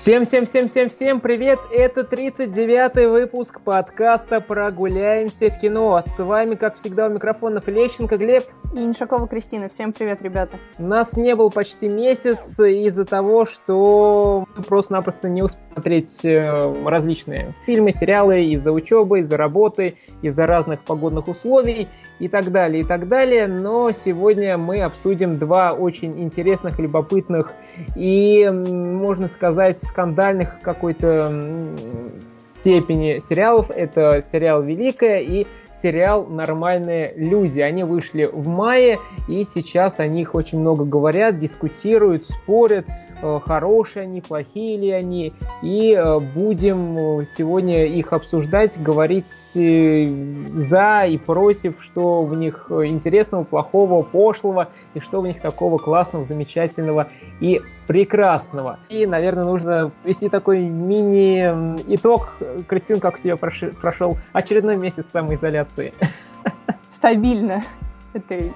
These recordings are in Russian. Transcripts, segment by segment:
Всем-всем-всем-всем-всем привет! Это 39-й выпуск подкаста «Прогуляемся в кино». С вами, как всегда, у микрофонов Лещенко Глеб. И Иншакова Кристина. Всем привет, ребята. Нас не было почти месяц из-за того, что просто-напросто не успели смотреть э, различные фильмы, сериалы из-за учебы, из-за работы, из-за разных погодных условий и так далее, и так далее. Но сегодня мы обсудим два очень интересных, любопытных и, можно сказать, скандальных какой-то степени сериалов. Это сериал «Великая» и сериал «Нормальные люди». Они вышли в мае, и сейчас о них очень много говорят, дискутируют, спорят, э, хорошие они, плохие ли они. И э, будем сегодня их обсуждать, говорить э, за и против, что в них интересного, плохого, пошлого, и что в них такого классного, замечательного и прекрасного. И, наверное, нужно вести такой мини-итог. Кристин, как у тебя прошел очередной месяц самоизоляции? Стабильно. Это...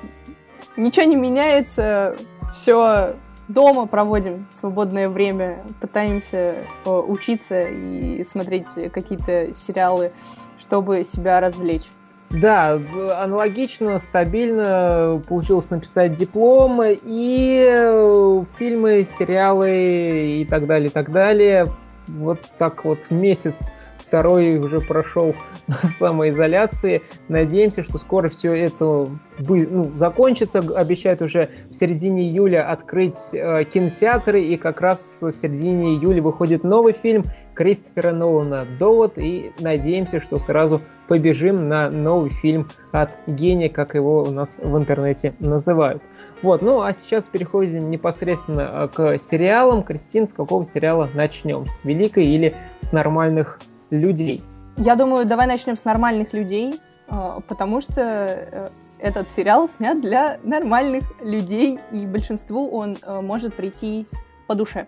Ничего не меняется, все дома проводим свободное время, пытаемся э, учиться и смотреть какие-то сериалы, чтобы себя развлечь. Да, аналогично, стабильно получилось написать диплом и э, фильмы, сериалы и так далее, и так далее. Вот так вот месяц второй уже прошел самоизоляции. Надеемся, что скоро все это ну, закончится. Обещают уже в середине июля открыть э, кинотеатры, и как раз в середине июля выходит новый фильм Кристофера Нолана «Довод», и надеемся, что сразу побежим на новый фильм от гения, как его у нас в интернете называют. Вот, ну а сейчас переходим непосредственно э, к сериалам. Кристин, с какого сериала начнем? С «Великой» или с «Нормальных людей»? Я думаю, давай начнем с «Нормальных людей», э, потому что э, этот сериал снят для нормальных людей, и большинству он может прийти по душе.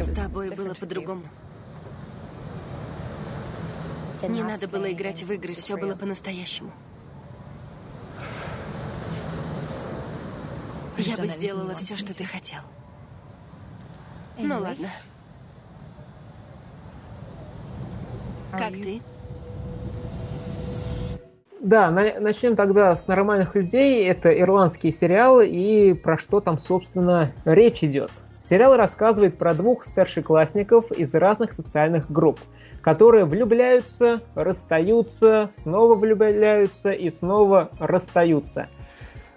С тобой было по-другому. Не надо было играть в игры, все было по-настоящему. Я бы сделала все, что ты хотел. Ну ладно. Как ты? Да, начнем тогда с нормальных людей. Это ирландский сериал, и про что там, собственно, речь идет. Сериал рассказывает про двух старшеклассников из разных социальных групп, которые влюбляются, расстаются, снова влюбляются и снова расстаются.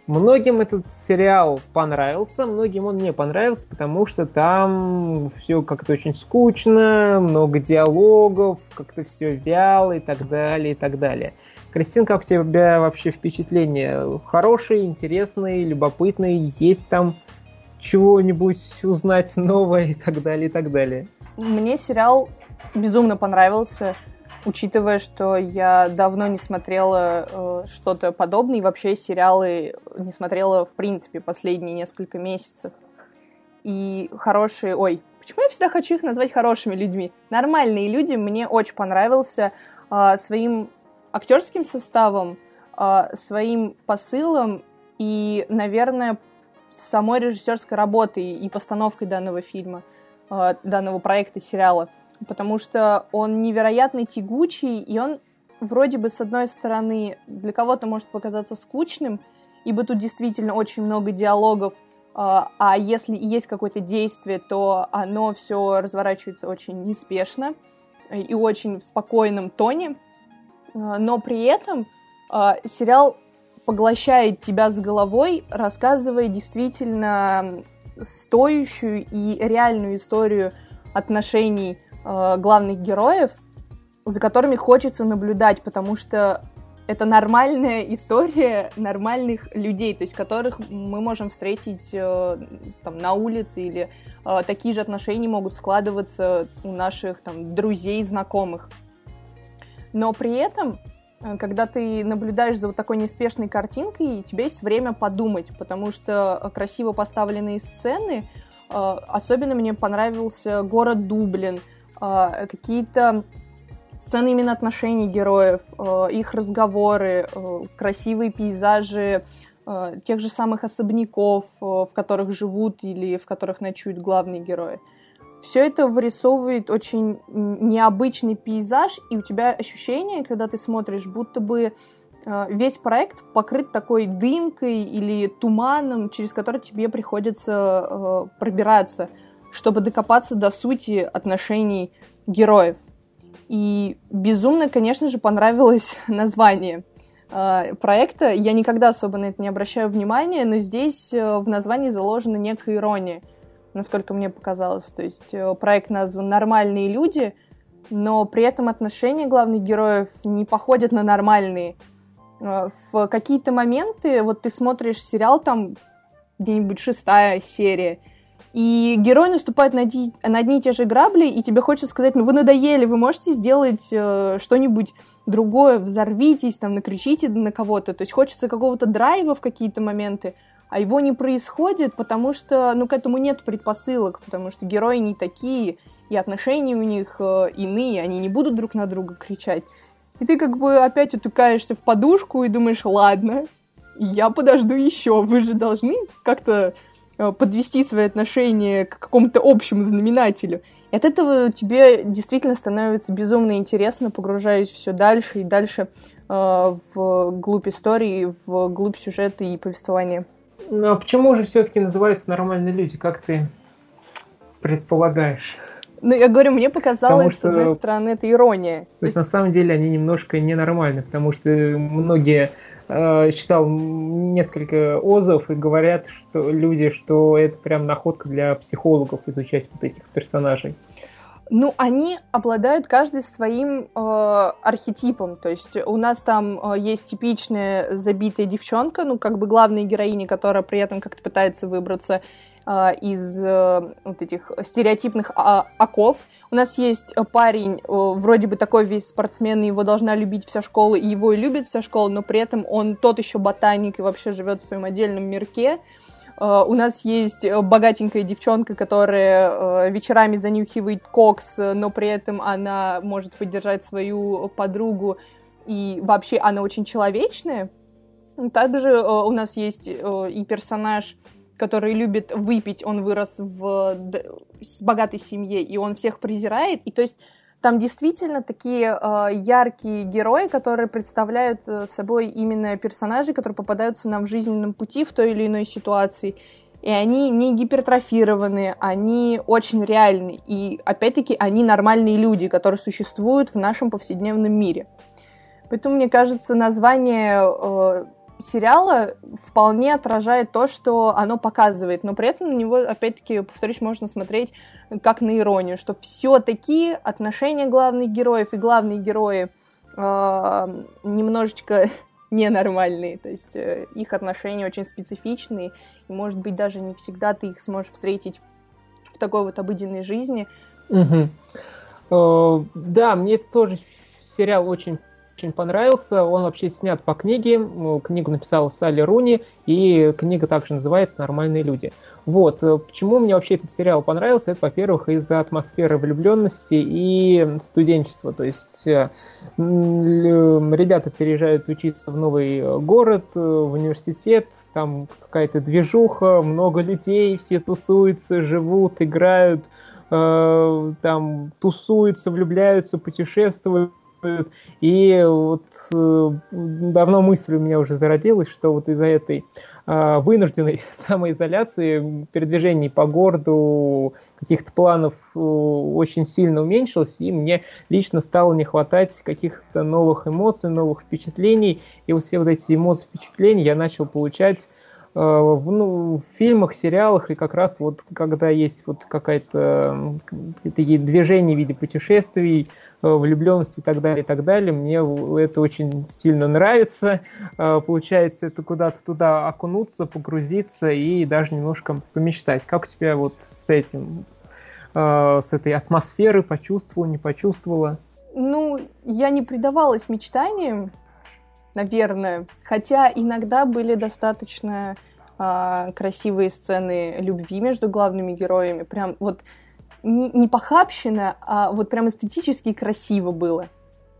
Многим этот сериал понравился, многим он не понравился, потому что там все как-то очень скучно, много диалогов, как-то все вяло и так далее, и так далее. Кристин, как у тебя вообще впечатление? Хороший, интересный, любопытный? Есть там чего-нибудь узнать новое и так далее, и так далее. Мне сериал безумно понравился, учитывая, что я давно не смотрела э, что-то подобное, и вообще сериалы не смотрела, в принципе, последние несколько месяцев. И хорошие... Ой, почему я всегда хочу их назвать хорошими людьми? Нормальные люди мне очень понравился э, своим актерским составом, э, своим посылом и, наверное, самой режиссерской работой и постановкой данного фильма, э, данного проекта, сериала. Потому что он невероятно тягучий, и он вроде бы, с одной стороны, для кого-то может показаться скучным, ибо тут действительно очень много диалогов, э, а если есть какое-то действие, то оно все разворачивается очень неспешно и очень в спокойном тоне. Э, но при этом сериал поглощает тебя с головой, рассказывая действительно стоящую и реальную историю отношений э, главных героев, за которыми хочется наблюдать, потому что это нормальная история нормальных людей, то есть которых мы можем встретить э, там, на улице или э, такие же отношения могут складываться у наших там, друзей, знакомых. Но при этом когда ты наблюдаешь за вот такой неспешной картинкой, у тебя есть время подумать, потому что э, красиво поставленные сцены, э, особенно мне понравился город Дублин, какие-то сцены именно отношений героев, их разговоры, красивые пейзажи тех же самых особняков, в которых живут или в которых ночуют главные герои. Все это вырисовывает очень необычный пейзаж, и у тебя ощущение, когда ты смотришь, будто бы э, весь проект покрыт такой дымкой или туманом, через который тебе приходится э, пробираться, чтобы докопаться до сути отношений героев. И безумно, конечно же, понравилось название э, проекта. Я никогда особо на это не обращаю внимания, но здесь в названии заложена некая ирония – насколько мне показалось. То есть э, проект назван «Нормальные люди», но при этом отношения главных героев не походят на нормальные. Э, в какие-то моменты, вот ты смотришь сериал, там где-нибудь шестая серия, и герой наступает на, на одни и те же грабли, и тебе хочется сказать, ну вы надоели, вы можете сделать э, что-нибудь другое, взорвитесь, там, накричите на кого-то. То есть хочется какого-то драйва в какие-то моменты, а его не происходит, потому что, ну, к этому нет предпосылок, потому что герои не такие, и отношения у них э, иные, они не будут друг на друга кричать. И ты как бы опять утыкаешься в подушку и думаешь, ладно, я подожду еще, вы же должны как-то э, подвести свои отношения к какому-то общему знаменателю. И от этого тебе действительно становится безумно интересно, погружаясь все дальше и дальше э, в глубь истории, в глубь сюжета и повествования. Ну а почему же все-таки называются нормальные люди, как ты предполагаешь? Ну, я говорю, мне показалось, что, с одной стороны, это ирония. То, то есть, на самом деле, они немножко ненормальны, потому что многие э, читал несколько озов и говорят, что люди, что это прям находка для психологов изучать вот этих персонажей. Ну, они обладают каждый своим э, архетипом. То есть у нас там э, есть типичная забитая девчонка, ну, как бы главная героиня, которая при этом как-то пытается выбраться э, из э, вот этих стереотипных а, оков. У нас есть парень, э, вроде бы такой весь спортсмен, и его должна любить вся школа, и его и любит вся школа, но при этом он тот еще ботаник и вообще живет в своем отдельном мирке. У нас есть э, богатенькая девчонка, которая uh, вечерами занюхивает кокс, но при этом она может поддержать свою подругу, и вообще она очень человечная. Также у нас есть и персонаж, который любит выпить, он вырос в богатой семье, и он всех презирает, и то есть там действительно такие э, яркие герои, которые представляют э, собой именно персонажи, которые попадаются нам в жизненном пути в той или иной ситуации. И они не гипертрофированы, они очень реальны. И опять-таки они нормальные люди, которые существуют в нашем повседневном мире. Поэтому, мне кажется, название э, сериала вполне отражает то, что оно показывает, но при этом на него, опять-таки, повторюсь, можно смотреть как на иронию, что все-таки отношения главных героев и главные герои э, немножечко ненормальные, то есть э, их отношения очень специфичные, и, может быть, даже не всегда ты их сможешь встретить в такой вот обыденной жизни. Э, да, мне тоже сериал очень очень понравился. Он вообще снят по книге. Книгу написала Салли Руни, и книга также называется «Нормальные люди». Вот. Э, почему мне вообще этот сериал понравился? Это, во-первых, из-за атмосферы влюбленности и студенчества. То есть э, ребята переезжают учиться в новый город, э, в университет, там какая-то движуха, много людей, все тусуются, живут, играют, там тусуются, влюбляются, путешествуют и вот э, давно мысль у меня уже зародилась, что вот из-за этой э, вынужденной самоизоляции передвижений по городу каких-то планов э, очень сильно уменьшилось, и мне лично стало не хватать каких-то новых эмоций, новых впечатлений. И вот все вот эти эмоции, впечатления я начал получать в, ну, в фильмах, сериалах, и как раз вот когда есть вот какая-то такие движения в виде путешествий, Э, влюбленность и так далее, и так далее. Мне это очень сильно нравится. Э, получается, это куда-то туда окунуться, погрузиться и даже немножко помечтать. Как у тебя вот с этим, э, с этой атмосферой почувствовала, не почувствовала? Ну, я не предавалась мечтаниям, наверное. Хотя иногда были достаточно э, красивые сцены любви между главными героями. Прям вот не, похабщина, а вот прям эстетически красиво было.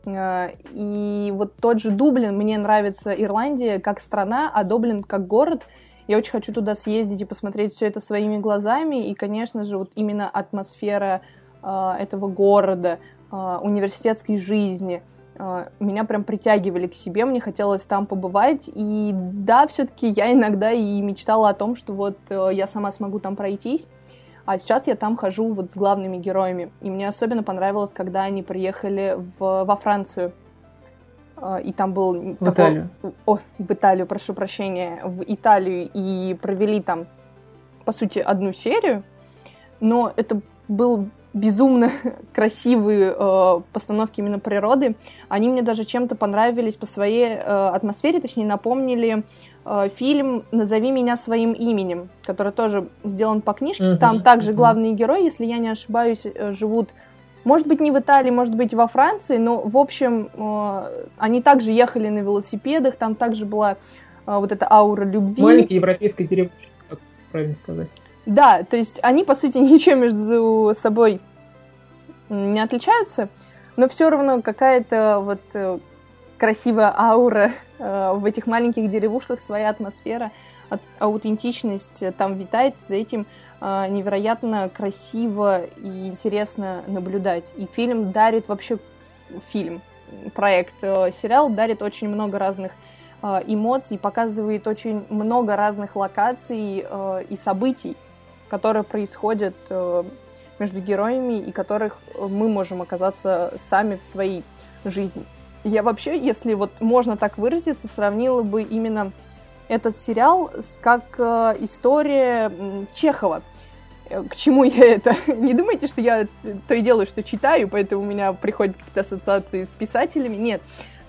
Э, и вот тот же Дублин, мне нравится Ирландия как страна, а Дублин как город. Я очень хочу туда съездить и посмотреть все это своими глазами. И, конечно же, вот именно атмосфера э, этого города, э, университетской жизни меня прям притягивали к себе. Мне хотелось там побывать. И да, все-таки я иногда и мечтала о том, что вот э, я сама смогу там пройтись. А сейчас я там хожу вот с главными героями. И мне особенно понравилось, когда они приехали в, во Францию. А, и там был... В такой... Италию. О, в Италию, прошу прощения. В Италию. И провели там, по сути, одну серию. Но это был безумно красивые э, постановки именно природы. Они мне даже чем-то понравились по своей э, атмосфере, точнее напомнили э, фильм «Назови меня своим именем», который тоже сделан по книжке. Uh-huh, Там также uh-huh. главные герои, если я не ошибаюсь, э, живут, может быть, не в Италии, может быть, во Франции, но, в общем, э, они также ехали на велосипедах, там также была э, вот эта аура любви. Маленький европейский деревушка, как правильно сказать. Да, то есть они, по сути, ничем между собой не отличаются, но все равно какая-то вот э, красивая аура э, в этих маленьких деревушках, своя атмосфера, аутентичность там витает, за этим э, невероятно красиво и интересно наблюдать. И фильм дарит вообще фильм, проект, сериал дарит очень много разных эмоций, показывает очень много разных локаций и событий, которые происходят между героями и которых мы можем оказаться сами в своей жизни. Я вообще, если вот можно так выразиться, сравнила бы именно этот сериал как э, история Чехова. Э, к чему я это? Не думайте, что я то и делаю, что читаю, поэтому у меня приходят какие-то ассоциации с писателями. Нет.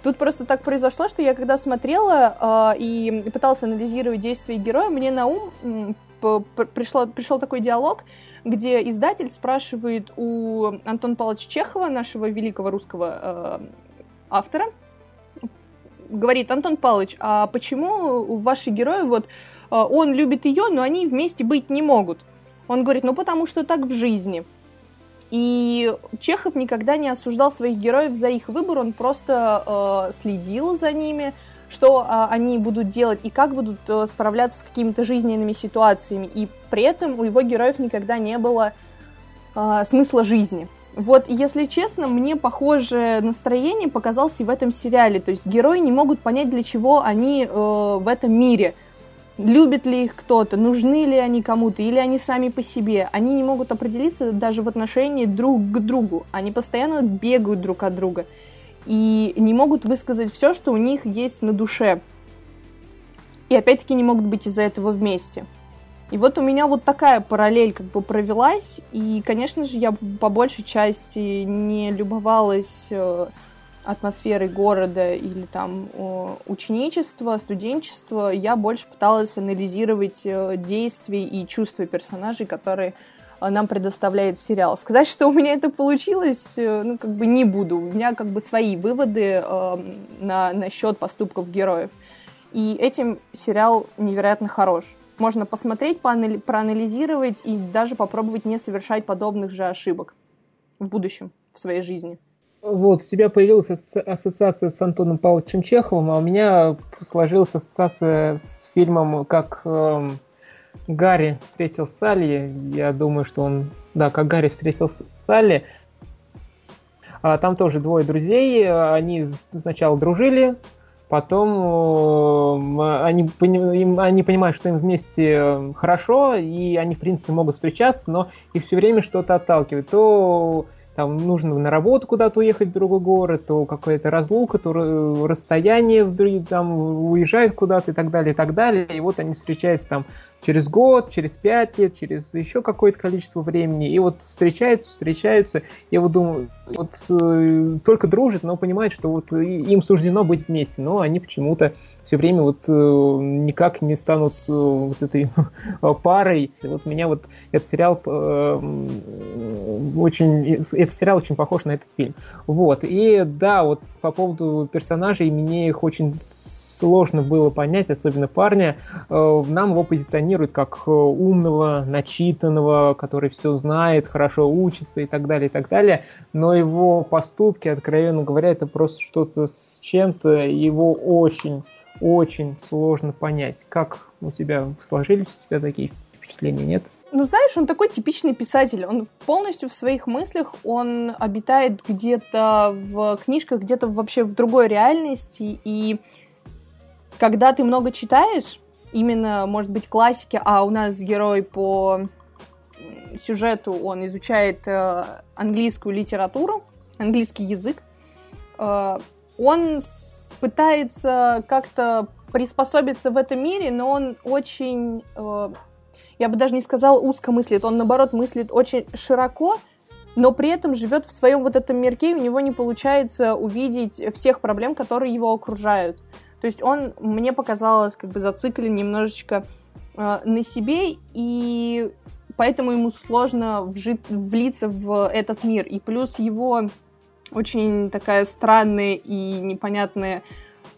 Тут просто так произошло, что я когда смотрела э, и пыталась анализировать действия героя, мне на ум пришло, пришел такой диалог, где издатель спрашивает у Антона Павловича Чехова, нашего великого русского э, автора, говорит, Антон Павлович, а почему у ваших героев вот э, он любит ее, но они вместе быть не могут? Он говорит, ну потому что так в жизни. И Чехов никогда не осуждал своих героев за их выбор, он просто э, следил за ними, что а, они будут делать и как будут а, справляться с какими-то жизненными ситуациями. И при этом у его героев никогда не было а, смысла жизни. Вот, если честно, мне похожее настроение показалось и в этом сериале. То есть герои не могут понять, для чего они э, в этом мире. Любит ли их кто-то, нужны ли они кому-то, или они сами по себе. Они не могут определиться даже в отношении друг к другу. Они постоянно бегают друг от друга и не могут высказать все, что у них есть на душе. И опять-таки не могут быть из-за этого вместе. И вот у меня вот такая параллель как бы провелась, и, конечно же, я по большей части не любовалась э, атмосферой города или там ученичества, студенчества, я больше пыталась анализировать э, действия и чувства персонажей, которые нам предоставляет сериал. Сказать, что у меня это получилось, э, ну, как бы не буду. У меня как бы свои выводы э, на, на счет поступков героев. И этим сериал невероятно хорош. Можно посмотреть, поанали- проанализировать и даже попробовать не совершать подобных же ошибок в будущем, в своей жизни. Вот, у тебя появилась ассоциация с Антоном Павловичем Чеховым, а у меня сложилась ассоциация с фильмом как эм, Гарри встретил Салли, я думаю, что он, да, как Гарри встретил Салли, а там тоже двое друзей, они сначала дружили, потом э, они, они понимают, что им вместе хорошо, и они, в принципе, могут встречаться, но их все время что-то отталкивает. То там нужно на работу куда-то уехать в другой город, то какая-то разлука, то расстояние, там уезжают куда-то и так далее, и так далее. И вот они встречаются там через год, через пять лет, через еще какое-то количество времени. И вот встречаются, встречаются. Я вот думаю, вот э, только дружат, но понимают, что вот им суждено быть вместе. Но они почему-то все время вот э, никак не станут э, вот этой парой. Вот меня вот этот сериал э, очень, этот сериал очень похож на этот фильм. Вот. И да, вот по поводу персонажей, мне их очень сложно было понять, особенно парня. Нам его позиционируют как умного, начитанного, который все знает, хорошо учится и так далее, и так далее. Но его поступки, откровенно говоря, это просто что-то с чем-то. Его очень очень сложно понять. Как у тебя сложились у тебя такие впечатления, нет? Ну, знаешь, он такой типичный писатель. Он полностью в своих мыслях, он обитает где-то в книжках, где-то вообще в другой реальности. И когда ты много читаешь, именно, может быть, классики, а у нас герой по сюжету, он изучает э, английскую литературу, английский язык, э, он пытается как-то приспособиться в этом мире, но он очень э, я бы даже не сказала узко мыслит, он наоборот мыслит очень широко, но при этом живет в своем вот этом мирке, и у него не получается увидеть всех проблем, которые его окружают. То есть он, мне показалось, как бы зациклен немножечко э, на себе, и поэтому ему сложно вжить, влиться в этот мир. И плюс его очень такая странная и непонятная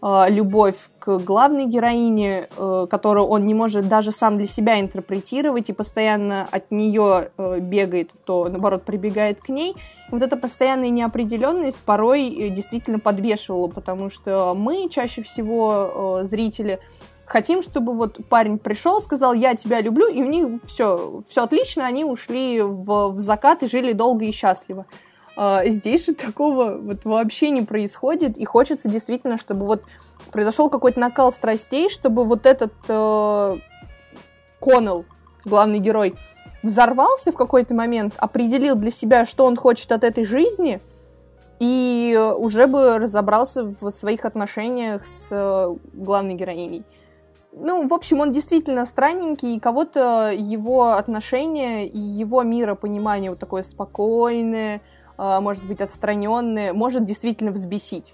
любовь к главной героине, э, которую он не может даже сам для себя интерпретировать и постоянно от нее э, бегает, то наоборот прибегает к ней. Вот эта постоянная неопределенность порой э, действительно подвешивала, потому что мы чаще всего э, зрители хотим, чтобы вот парень пришел, сказал, я тебя люблю, и у них все, все отлично, они ушли в, в закат и жили долго и счастливо. А, здесь же такого вот вообще не происходит, и хочется действительно, чтобы вот произошел какой-то накал страстей, чтобы вот этот э, Коннелл, главный герой, взорвался в какой-то момент, определил для себя, что он хочет от этой жизни, и уже бы разобрался в своих отношениях с э, главной героиней. Ну, в общем, он действительно странненький, и кого-то его отношения и его миропонимание вот такое спокойное, может быть отстраненные, может действительно взбесить.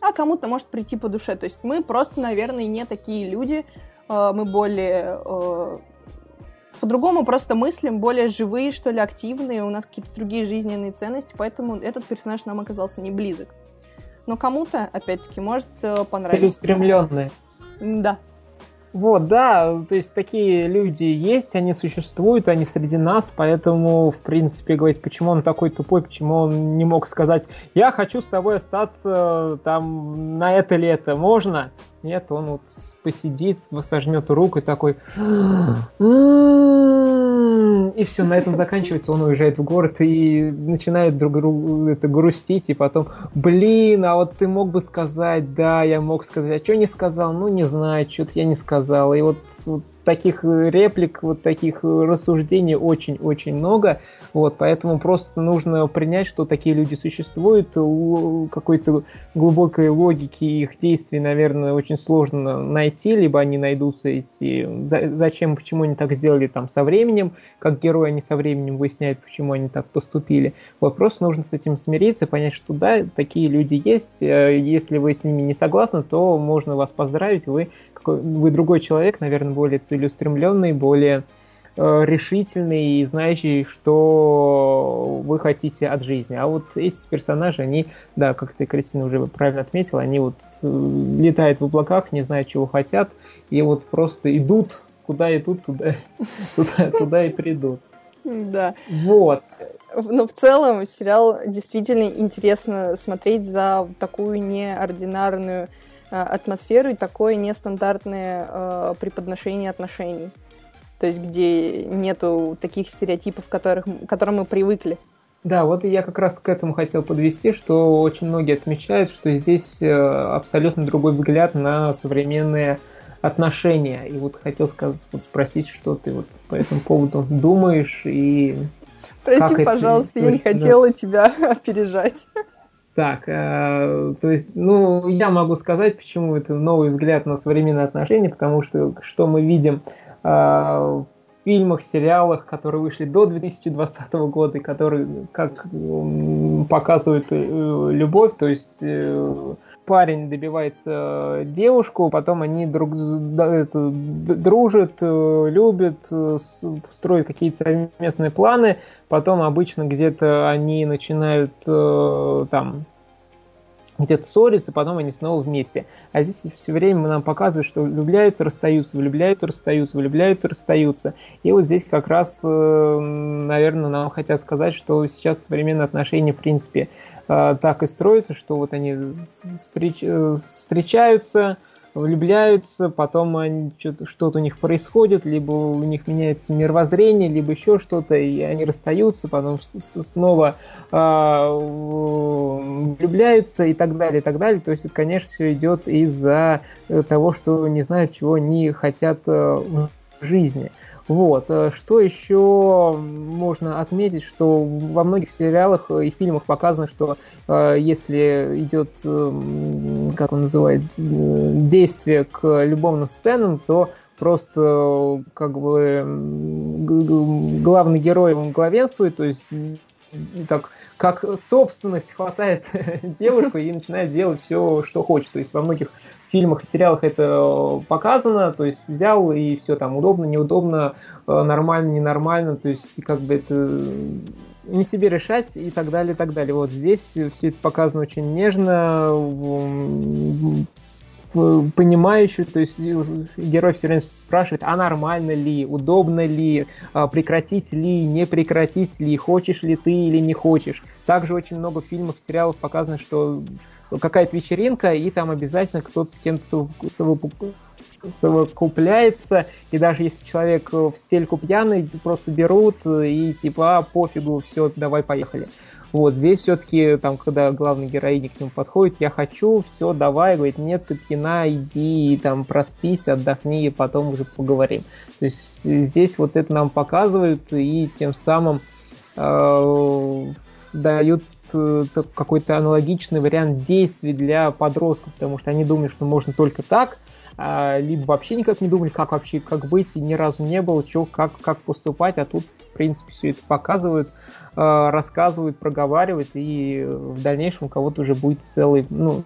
А кому-то может прийти по душе. То есть мы просто, наверное, не такие люди, а, мы более а, по-другому просто мыслим, более живые, что ли, активные, у нас какие-то другие жизненные ценности, поэтому этот персонаж нам оказался не близок. Но кому-то, опять-таки, может понравиться. Целеустремленные. Да. Вот, да, то есть такие люди есть, они существуют, они среди нас, поэтому, в принципе, говорить, почему он такой тупой, почему он не мог сказать, я хочу с тобой остаться там на это лето, можно? Нет, он вот посидит, сожмет руку и такой, и все, на этом заканчивается, он уезжает в город и начинает друг другу это грустить, и потом, блин, а вот ты мог бы сказать, да, я мог сказать, а что не сказал, ну не знаю, что-то я не сказал, и вот, вот таких реплик, вот таких рассуждений очень-очень много, вот, поэтому просто нужно принять, что такие люди существуют, какой-то глубокой логики их действий, наверное, очень сложно найти, либо они найдутся эти, зачем, почему они так сделали там со временем, как герои они со временем выясняют, почему они так поступили. Вот просто нужно с этим смириться, понять, что да, такие люди есть, э, если вы с ними не согласны, то можно вас поздравить, вы, вы другой человек, наверное, более целеустремленный, более решительный и знающий, что вы хотите от жизни. А вот эти персонажи, они, да, как ты, Кристина, уже правильно отметила, они вот э, летают в облаках, не знают, чего хотят, и вот просто идут, куда идут, туда, туда, туда и придут. Да. Вот. Но в целом сериал действительно интересно смотреть за такую неординарную Э, атмосферу и такое нестандартное э, преподношение отношений. То есть, где нету таких стереотипов, которых, к которым мы привыкли. Да, вот я как раз к этому хотел подвести, что очень многие отмечают, что здесь э, абсолютно другой взгляд на современные отношения. И вот хотел сказать, вот спросить, что ты вот по этому поводу думаешь и Прости, как пожалуйста, это... я не хотела да. тебя опережать. Так, э, то есть, ну, я могу сказать, почему это новый взгляд на современные отношения, потому что что мы видим э, фильмах, сериалах, которые вышли до 2020 года, и которые как показывают э, любовь, то есть э, парень добивается девушку, потом они друг это, дружат, э, любят, строят какие-то совместные планы, потом обычно где-то они начинают там где-то ссорятся, потом они снова вместе. А здесь все время нам показывают, что влюбляются, расстаются, влюбляются, расстаются, влюбляются, расстаются. И вот здесь как раз, наверное, нам хотят сказать, что сейчас современные отношения, в принципе, так и строятся, что вот они встреч, встречаются, влюбляются, потом они, что-то у них происходит, либо у них меняется мировоззрение, либо еще что-то, и они расстаются, потом снова э, влюбляются и так далее, и так далее. То есть это, конечно, все идет из-за того, что не знают, чего они хотят в жизни. Вот. Э, что еще можно отметить, что во многих сериалах и фильмах показано, что э, если идет, э, как он называет, действие к любовным сценам, то просто как бы главный герой он главенствует, то есть так как собственность хватает девушку и начинает делать все, что хочет. То есть во многих фильмах и сериалах это показано, то есть взял и все там удобно, неудобно, э, нормально, ненормально, то есть как бы это не себе решать и так далее, и так далее. Вот здесь все это показано очень нежно, понимающую, то есть герой все время спрашивает, а нормально ли, удобно ли, а, прекратить ли, не прекратить ли, хочешь ли ты или не хочешь. Также очень много фильмов, сериалов показано, что какая-то вечеринка, и там обязательно кто-то с кем-то совокупляется, и даже если человек в стельку пьяный, просто берут и типа, а, пофигу, все, давай, поехали. Вот здесь все-таки, там, когда главный героиня к нему подходит, я хочу, все, давай, говорит, нет, ты пьяна, иди, там, проспись, отдохни, и потом уже поговорим. То есть здесь вот это нам показывают, и тем самым э, дают э, какой-то аналогичный вариант действий для подростков, потому что они думают, что можно только так, либо вообще никак не думали, как вообще, как быть, ни разу не было, что, как, как поступать, а тут, в принципе, все это показывают, а, рассказывают, проговаривают, и в дальнейшем у кого-то уже будет целый, ну,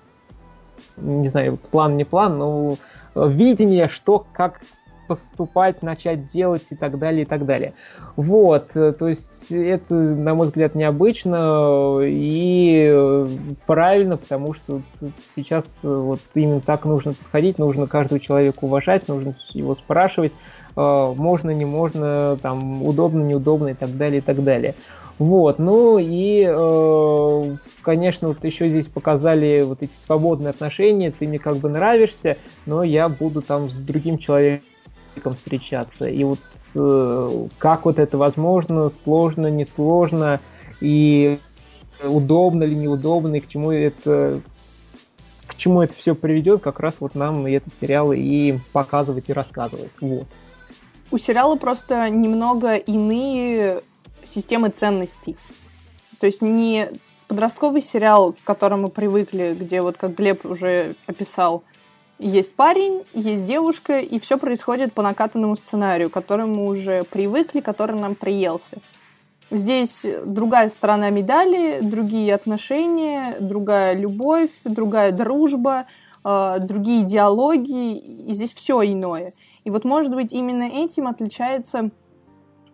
не знаю, план, не план, но видение, что, как поступать, начать делать и так далее, и так далее. Вот, э, то есть это, на мой взгляд, необычно и правильно, потому что сейчас э, вот именно так нужно подходить, нужно каждого человека уважать, нужно его спрашивать, э, можно, не можно, там, удобно, неудобно и так далее, и так далее. Вот, ну и, конечно, вот еще здесь показали вот эти свободные отношения, ты мне как бы нравишься, но я буду там с другим человеком встречаться. И вот э, как вот это возможно, сложно, несложно, и удобно ли, неудобно, и к чему это к чему это все приведет, как раз вот нам этот сериал и показывает, и рассказывает. Вот. У сериала просто немного иные системы ценностей. То есть не подростковый сериал, к которому мы привыкли, где вот, как Глеб уже описал, есть парень, есть девушка, и все происходит по накатанному сценарию, к которому уже привыкли, который нам приелся. Здесь другая сторона медали, другие отношения, другая любовь, другая дружба, э, другие диалоги, и здесь все иное. И вот, может быть, именно этим отличается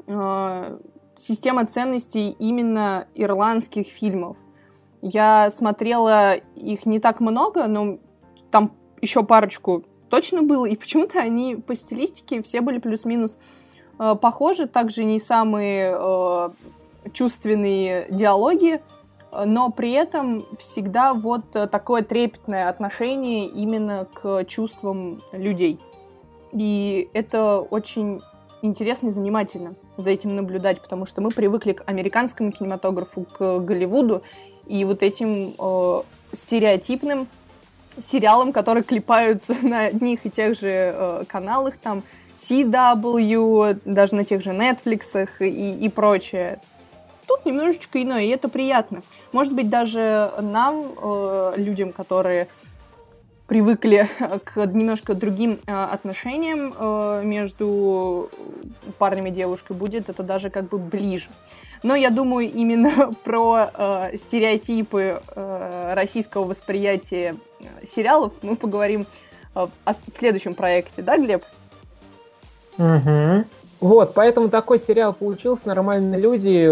э, система ценностей именно ирландских фильмов. Я смотрела их не так много, но там еще парочку точно было, и почему-то они по стилистике все были плюс-минус э, похожи, также не самые э, чувственные диалоги, но при этом всегда вот такое трепетное отношение именно к чувствам людей. И это очень интересно и занимательно за этим наблюдать, потому что мы привыкли к американскому кинематографу, к Голливуду, и вот этим э, стереотипным сериалам, которые клепаются на одних и тех же э, каналах, там CW, даже на тех же Netflix и, и прочее. Тут немножечко иное, и это приятно. Может быть, даже нам, э, людям, которые привыкли к немножко другим э, отношениям э, между парнем и девушкой, будет это даже как бы ближе. Но я думаю именно про э, стереотипы э, российского восприятия э, сериалов мы поговорим э, о следующем проекте, да, Глеб? Угу. Вот, поэтому такой сериал получился. Нормальные люди,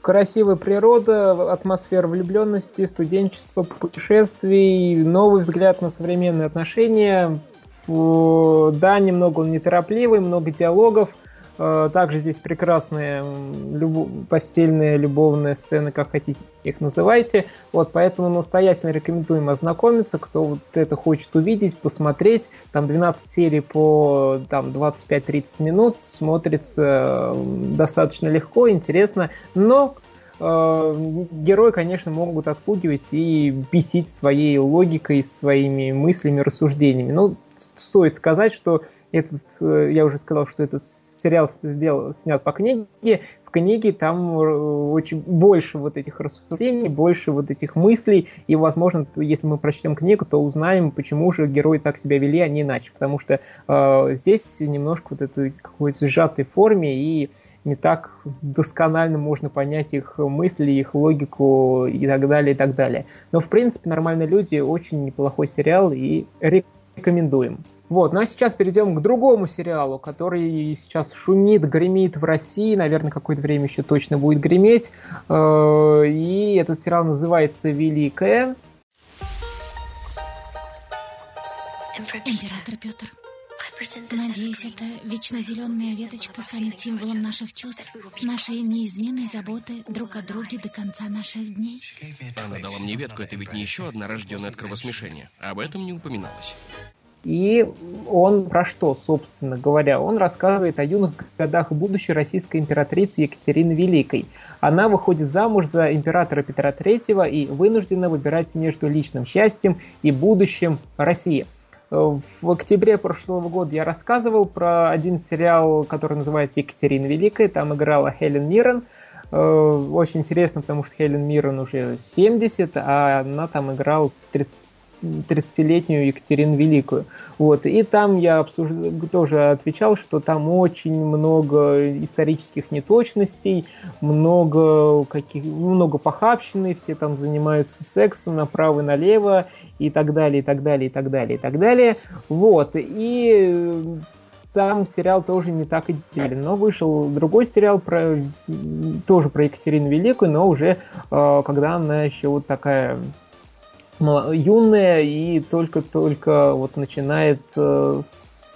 красивая природа, атмосфера влюбленности, студенчество, путешествий, новый взгляд на современные отношения. Да, немного он неторопливый, много диалогов, также здесь прекрасные люб... постельные любовные сцены, как хотите их называйте. Вот, поэтому настоятельно рекомендуем ознакомиться, кто вот это хочет увидеть, посмотреть. Там 12 серий по там, 25-30 минут, смотрится достаточно легко, интересно, но э, герои, конечно, могут отпугивать и бесить своей логикой, своими мыслями, рассуждениями. Ну, стоит сказать, что этот, э, я уже сказал, что этот сериал сделал, снят по книге. В книге там э, очень больше вот этих рассуждений, больше вот этих мыслей. И, возможно, если мы прочтем книгу, то узнаем, почему же герои так себя вели, а не иначе. Потому что э, здесь немножко вот это какой-то сжатой форме и не так досконально можно понять их мысли, их логику и так далее, и так далее. Но, в принципе, нормальные люди очень неплохой сериал и рекомендуем. Вот, ну а сейчас перейдем к другому сериалу, который сейчас шумит, гремит в России, наверное, какое-то время еще точно будет греметь. Э, и этот сериал называется «Великая». Император Петр, надеюсь, эта вечно зеленая веточка станет символом наших чувств, нашей неизменной заботы друг о друге до конца наших дней. Она дала мне ветку, это ведь не еще одна рожденная от кровосмешения. Об этом не упоминалось. И он про что, собственно говоря? Он рассказывает о юных годах будущей российской императрицы Екатерины Великой. Она выходит замуж за императора Петра III и вынуждена выбирать между личным счастьем и будущим России. В октябре прошлого года я рассказывал про один сериал, который называется «Екатерина Великая». Там играла Хелен Миррен. Э, очень интересно, потому что Хелен Миррен уже 70, а она там играла 30 30-летнюю Екатерину Великую. Вот. И там я обсуж... тоже отвечал, что там очень много исторических неточностей, много, каких... много похабщины, все там занимаются сексом направо и налево, и так далее, и так далее, и так далее, и так далее. Вот. И там сериал тоже не так идеален. Но вышел другой сериал про тоже про Екатерину Великую, но уже э, когда она еще вот такая юная и только-только вот начинает э,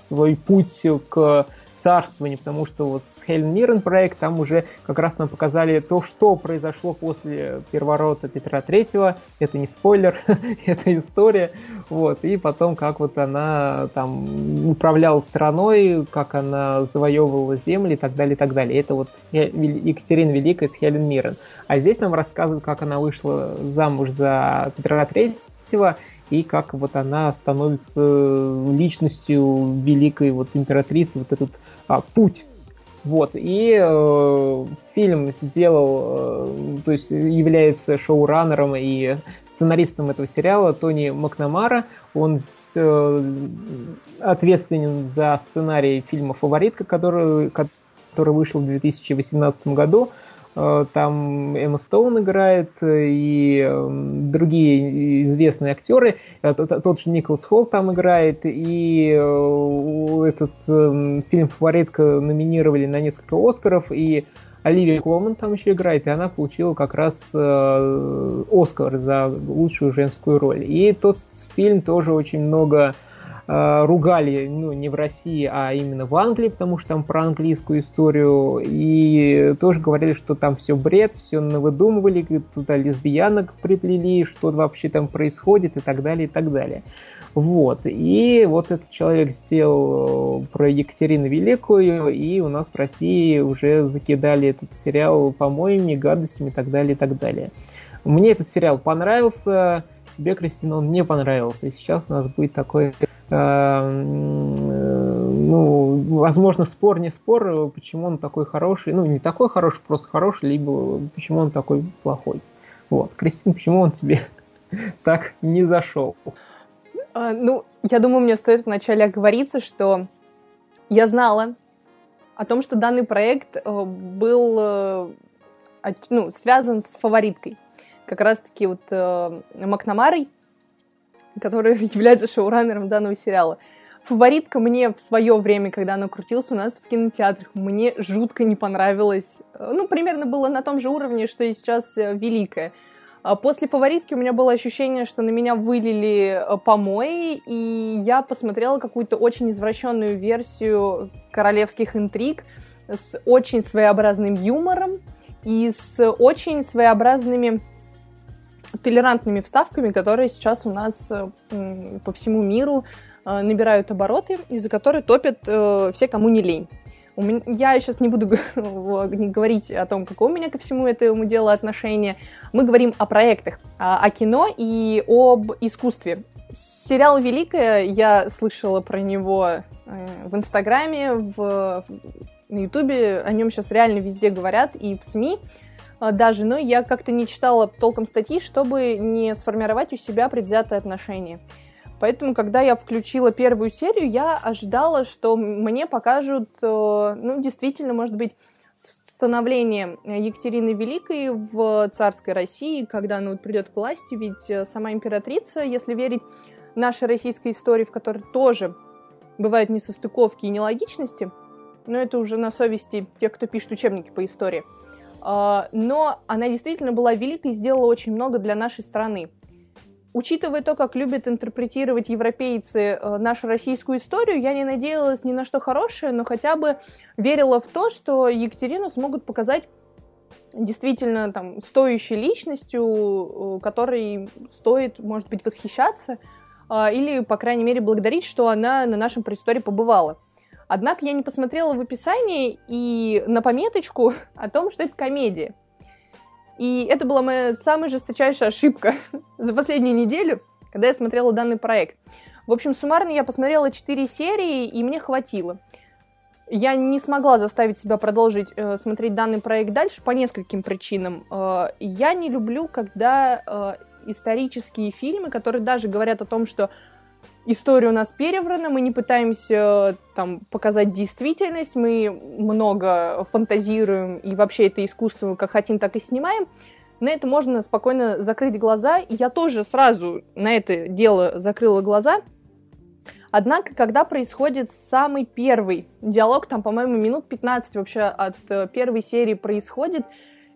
свой путь к царствованию, потому что вот с Хелен Миррен проект там уже как раз нам показали то, что произошло после переворота Петра Третьего. Это не спойлер, это история. Вот. И потом, как вот она там управляла страной, как она завоевывала земли и так далее, и так далее. Это вот Екатерина Великая с Хелен Миррен. А здесь нам рассказывают, как она вышла замуж за Петра Третьего, и как вот она становится личностью великой вот императрицы, вот этот а, путь. Вот, и э, фильм сделал, э, то есть является шоураннером и сценаристом этого сериала Тони Макнамара. Он с, э, ответственен за сценарий фильма «Фаворитка», который, который вышел в 2018 году. Там Эмма Стоун играет и эм, другие известные актеры. Э, тот же Николас Холл там играет. И э, этот эм, фильм «Фаворитка» номинировали на несколько Оскаров. И Оливия Колман там еще играет, и она получила как раз Оскар за лучшую женскую роль. И тот фильм тоже очень много Э, ругали, ну, не в России, а именно в Англии, потому что там про английскую историю, и тоже говорили, что там все бред, все навыдумывали, туда лесбиянок приплели, что вообще там происходит, и так далее, и так далее. Вот. И вот этот человек сделал э, про Екатерину Великую, и у нас в России уже закидали этот сериал помоями, гадостями и так далее, и так далее. Мне этот сериал понравился, тебе, Кристина, он не понравился. И сейчас у нас будет такой Эм, э, ну, возможно, спор, не спор, почему он такой хороший, ну, не такой хороший, просто хороший, либо почему он такой плохой. Вот. Кристина, почему он тебе так не зашел? А, ну, я думаю, мне стоит вначале оговориться, что я знала о том, что данный проект э, был э, ну, связан с фавориткой. Как раз-таки вот Макнамарой, который является шоураннером данного сериала. Фаворитка мне в свое время, когда она крутилась у нас в кинотеатрах, мне жутко не понравилась. Ну, примерно было на том же уровне, что и сейчас э, Великая. А после фаворитки у меня было ощущение, что на меня вылили э, помои, и я посмотрела какую-то очень извращенную версию королевских интриг, с очень своеобразным юмором и с очень своеобразными толерантными вставками, которые сейчас у нас э, по всему миру э, набирают обороты, из-за которых топят э, все, кому не лень. Меня, я сейчас не буду говорить о том, какое у меня ко всему этому делу отношение. Мы говорим о проектах, о, о кино и об искусстве. Сериал «Великая», я слышала про него в Инстаграме, в, на Ютубе, о нем сейчас реально везде говорят, и в СМИ даже, но я как-то не читала толком статьи, чтобы не сформировать у себя предвзятое отношение. Поэтому, когда я включила первую серию, я ожидала, что мне покажут, э, ну, действительно, может быть, становление Екатерины Великой в царской России, когда она вот придет к власти, ведь сама императрица, если верить нашей российской истории, в которой тоже бывают несостыковки и нелогичности, но это уже на совести тех, кто пишет учебники по истории. А, но она действительно была великой и сделала очень много для нашей страны. Учитывая то, как любят интерпретировать европейцы э, нашу российскую историю, я не надеялась ни на что хорошее, но хотя бы верила в то, что Екатерину смогут показать действительно там стоящей личностью, э, которой стоит, может быть, восхищаться, а, или, по крайней мере, благодарить, что она на нашем просторе побывала. Однако я не посмотрела в описании и на пометочку о том, что это комедия. И это была моя самая жесточайшая ошибка за последнюю неделю, когда я смотрела данный проект. В общем, суммарно я посмотрела 4 серии, и мне хватило. Я не смогла заставить себя продолжить э, смотреть данный проект дальше по нескольким причинам. Э, я не люблю, когда э, исторические фильмы, которые даже говорят о том, что история у нас переврана, мы не пытаемся там показать действительность, мы много фантазируем и вообще это искусство как хотим, так и снимаем. На это можно спокойно закрыть глаза, и я тоже сразу на это дело закрыла глаза. Однако, когда происходит самый первый диалог, там, по-моему, минут 15 вообще от э, первой серии происходит,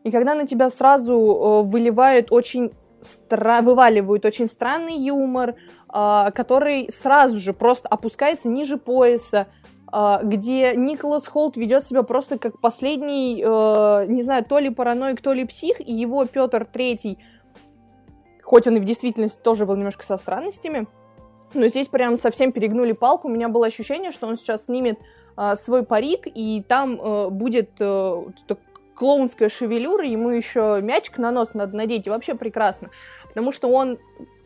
и когда на тебя сразу э, выливают очень стра- вываливают очень странный юмор, э, который сразу же просто опускается ниже пояса, э, где Николас Холт ведет себя просто как последний, э, не знаю, то ли параноик, то ли псих, и его Петр Третий, хоть он и в действительности тоже был немножко со странностями, но здесь прям совсем перегнули палку. У меня было ощущение, что он сейчас снимет свой парик, и там э, будет э, клоунская шевелюра, ему еще мячик на нос надо надеть, и вообще прекрасно. Потому что он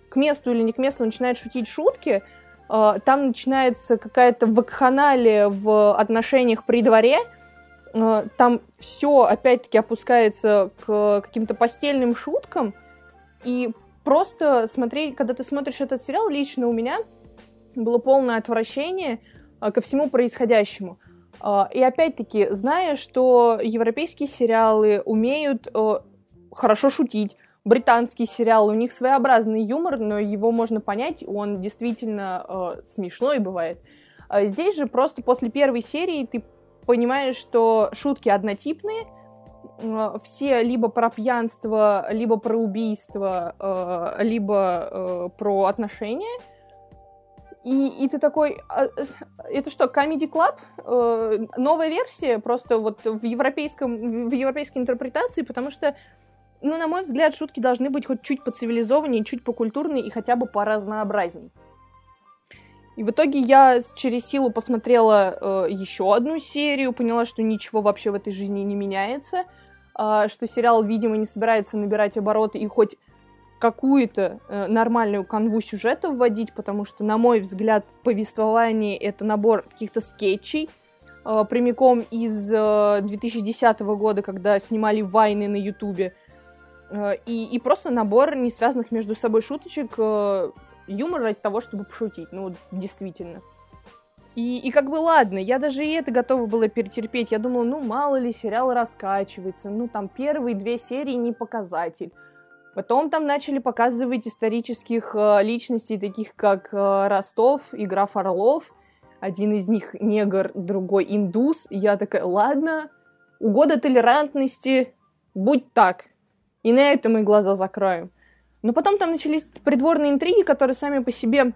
к месту или не к месту начинает шутить шутки, э, там начинается какая-то вакханалия в отношениях при дворе, э, там все опять-таки опускается к каким-то постельным шуткам, и просто смотреть, когда ты смотришь этот сериал, лично у меня было полное отвращение э, ко всему происходящему. А, и опять-таки, зная, что европейские сериалы умеют э, хорошо шутить, британские сериалы, у них своеобразный юмор, но его можно понять, он действительно э, смешной бывает. А здесь же просто после первой серии ты понимаешь, что шутки однотипные, э, все либо про пьянство, либо про убийство, либо про отношения – и, и ты такой, а, это что, Comedy Club? Э, новая версия, просто вот в, европейском, в европейской интерпретации, потому что, ну, на мой взгляд, шутки должны быть хоть чуть поцивилизованнее, чуть покультурнее и хотя бы поразнообразнее. И в итоге я через силу посмотрела э, еще одну серию, поняла, что ничего вообще в этой жизни не меняется, э, что сериал, видимо, не собирается набирать обороты, и хоть какую-то э, нормальную канву сюжета вводить, потому что, на мой взгляд, повествование это набор каких-то скетчей, э, прямиком из э, 2010 года, когда снимали вайны на Ютубе, э, и, и просто набор не связанных между собой шуточек, э, юмор ради того, чтобы пошутить, ну, действительно. И, и как бы ладно, я даже и это готова была перетерпеть. Я думала, ну мало ли, сериал раскачивается, ну там первые две серии не показатель. Потом там начали показывать исторических э, личностей, таких как э, Ростов и граф Орлов. Один из них негр, другой индус. И я такая, ладно, угода толерантности, будь так. И на это мы глаза закроем. Но потом там начались придворные интриги, которые сами по себе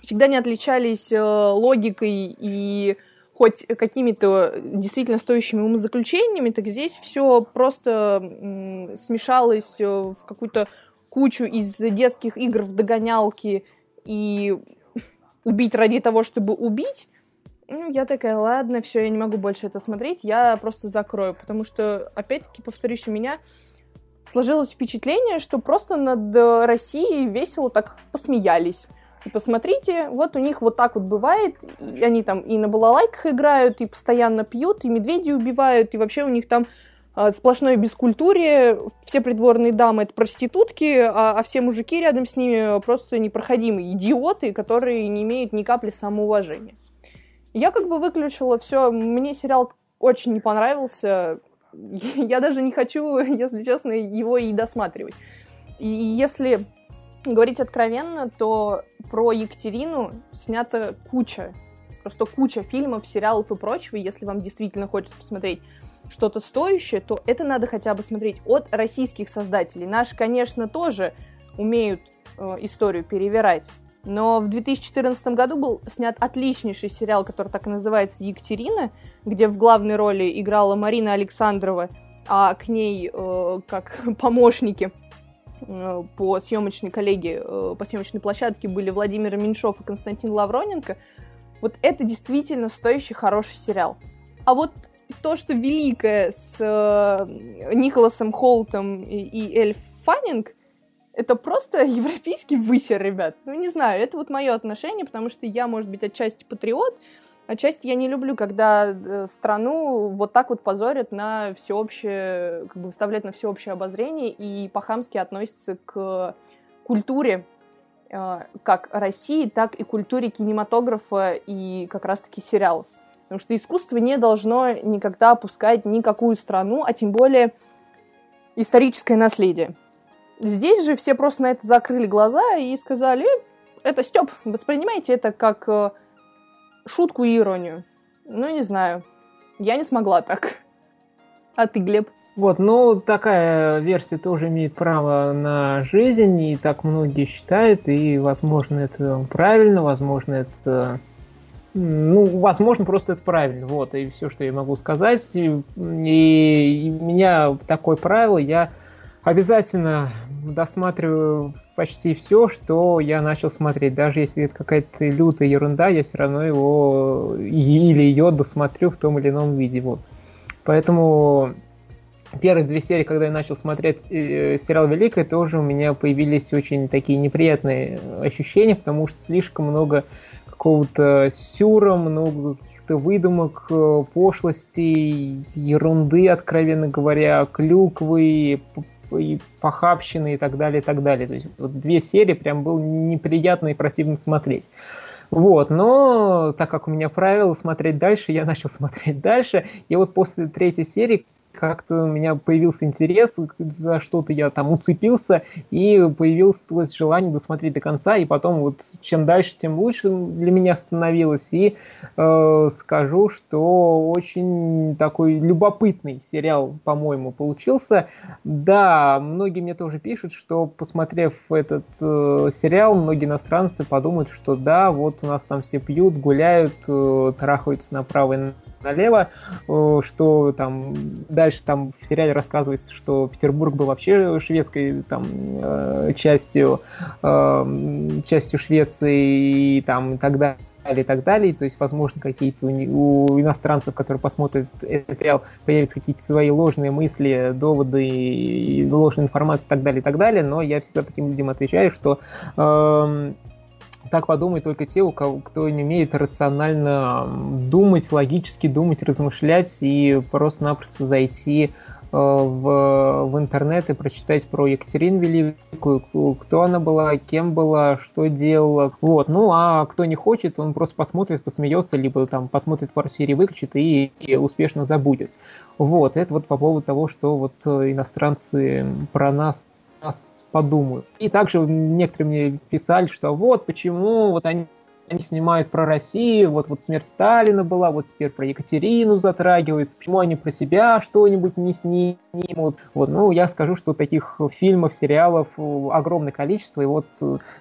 всегда не отличались э, логикой и хоть какими-то действительно стоящими умозаключениями, так здесь все просто смешалось э, в какую-то кучу из детских игр в догонялки и убить ради того, чтобы убить, ну, я такая, ладно, все, я не могу больше это смотреть, я просто закрою, потому что, опять-таки, повторюсь, у меня сложилось впечатление, что просто над Россией весело так посмеялись. И посмотрите, вот у них вот так вот бывает, и они там и на балалайках играют, и постоянно пьют, и медведи убивают, и вообще у них там а, сплошное бескультурие, все придворные дамы это проститутки, а, а все мужики рядом с ними просто непроходимые идиоты, которые не имеют ни капли самоуважения. Я как бы выключила все, мне сериал очень не понравился, я даже не хочу, если честно, его и досматривать. И если говорить откровенно, то про Екатерину снята куча, просто куча фильмов, сериалов и прочего, если вам действительно хочется посмотреть что-то стоящее, то это надо хотя бы смотреть от российских создателей. Наши, конечно, тоже умеют э, историю перевирать. Но в 2014 году был снят отличнейший сериал, который так и называется «Екатерина», где в главной роли играла Марина Александрова, а к ней э, как помощники по съемочной коллеге, э, по съемочной площадке были Владимир Меньшов и Константин Лавроненко. Вот это действительно стоящий хороший сериал. А вот то, что великое с э, Николасом Холтом и Эль Фаннинг, это просто европейский высер, ребят. Ну, не знаю, это вот мое отношение, потому что я, может быть, отчасти патриот, отчасти я не люблю, когда э, страну вот так вот позорят на всеобщее, как бы выставляют на всеобщее обозрение и по-хамски относятся к культуре э, как России, так и культуре кинематографа и как раз-таки сериалов. Потому что искусство не должно никогда опускать никакую страну, а тем более историческое наследие. Здесь же все просто на это закрыли глаза и сказали, это Степ, воспринимайте это как э, шутку и иронию. Ну, не знаю. Я не смогла так. А ты, Глеб? Вот, ну, такая версия тоже имеет право на жизнь, и так многие считают, и, возможно, это правильно, возможно, это ну, возможно, просто это правильно. Вот, и все, что я могу сказать. И, и у меня такое правило, я обязательно досматриваю почти все, что я начал смотреть. Даже если это какая-то лютая ерунда, я все равно его или ее досмотрю в том или ином виде. Вот. Поэтому первые две серии, когда я начал смотреть э, сериал «Великая», тоже у меня появились очень такие неприятные ощущения, потому что слишком много какого-то сюра, много каких-то выдумок, э, пошлостей, ерунды, откровенно говоря, клюквы, и похабщины и так далее, и так далее. То есть вот две серии прям было неприятно и противно смотреть. Вот, но так как у меня правило смотреть дальше, я начал смотреть дальше, и вот после третьей серии как-то у меня появился интерес, за что-то я там уцепился, и появилось желание досмотреть до конца, и потом вот чем дальше, тем лучше для меня становилось. И э, скажу, что очень такой любопытный сериал, по-моему, получился. Да, многие мне тоже пишут, что посмотрев этот э, сериал, многие иностранцы подумают, что да, вот у нас там все пьют, гуляют, э, трахаются направо и налево, э, что там дальше там в сериале рассказывается, что Петербург был вообще шведской там э, частью, э, частью Швеции и там и так далее и так далее. То есть, возможно, какие-то у, иностранцев, которые посмотрят этот сериал, появятся какие-то свои ложные мысли, доводы, и ложная информация и так далее, и так далее. Но я всегда таким людям отвечаю, что э, так подумают только те, у кого, кто не умеет рационально думать, логически думать, размышлять и просто-напросто зайти э, в, в интернет и прочитать про Екатерину Великую, кто она была, кем была, что делала. Вот. Ну, а кто не хочет, он просто посмотрит, посмеется, либо там посмотрит пару серий, выключит и, и успешно забудет. Вот. Это вот по поводу того, что вот иностранцы про нас нас подумают. И также некоторые мне писали, что вот почему вот они они снимают про Россию, вот, вот смерть Сталина была, вот теперь про Екатерину затрагивают, почему они про себя что-нибудь не снимут. Вот, ну, я скажу, что таких фильмов, сериалов огромное количество, и вот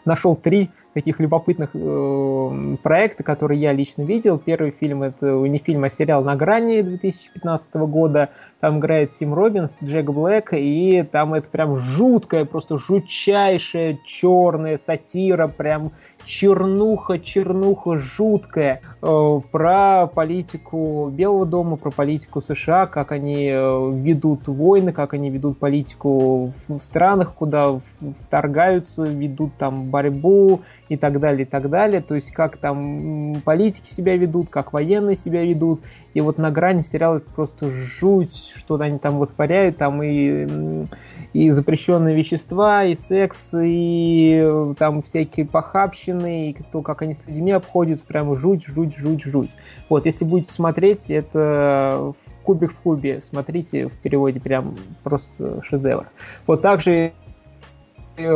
нашел три таких любопытных э, проекта, которые я лично видел. Первый фильм это не фильм, а сериал «На грани» 2015 года. Там играет Тим Робинс, Джек Блэк, и там это прям жуткая, просто жутчайшая черная сатира, прям чернуха, чернуха жуткая э, про политику Белого дома, про политику США, как они э, ведут войны, как они ведут политику в странах, куда вторгаются, ведут там борьбу и так далее, и так далее. То есть как там политики себя ведут, как военные себя ведут. И вот на грани сериала это просто жуть, что они там вытворяют, там и, и запрещенные вещества, и секс, и э, там всякие похабщины, и то, как они с людьми обходятся, прямо жуть, жуть, жуть, жуть. Вот, если будете смотреть, это кубик в кубе, смотрите в переводе прям просто шедевр. Вот также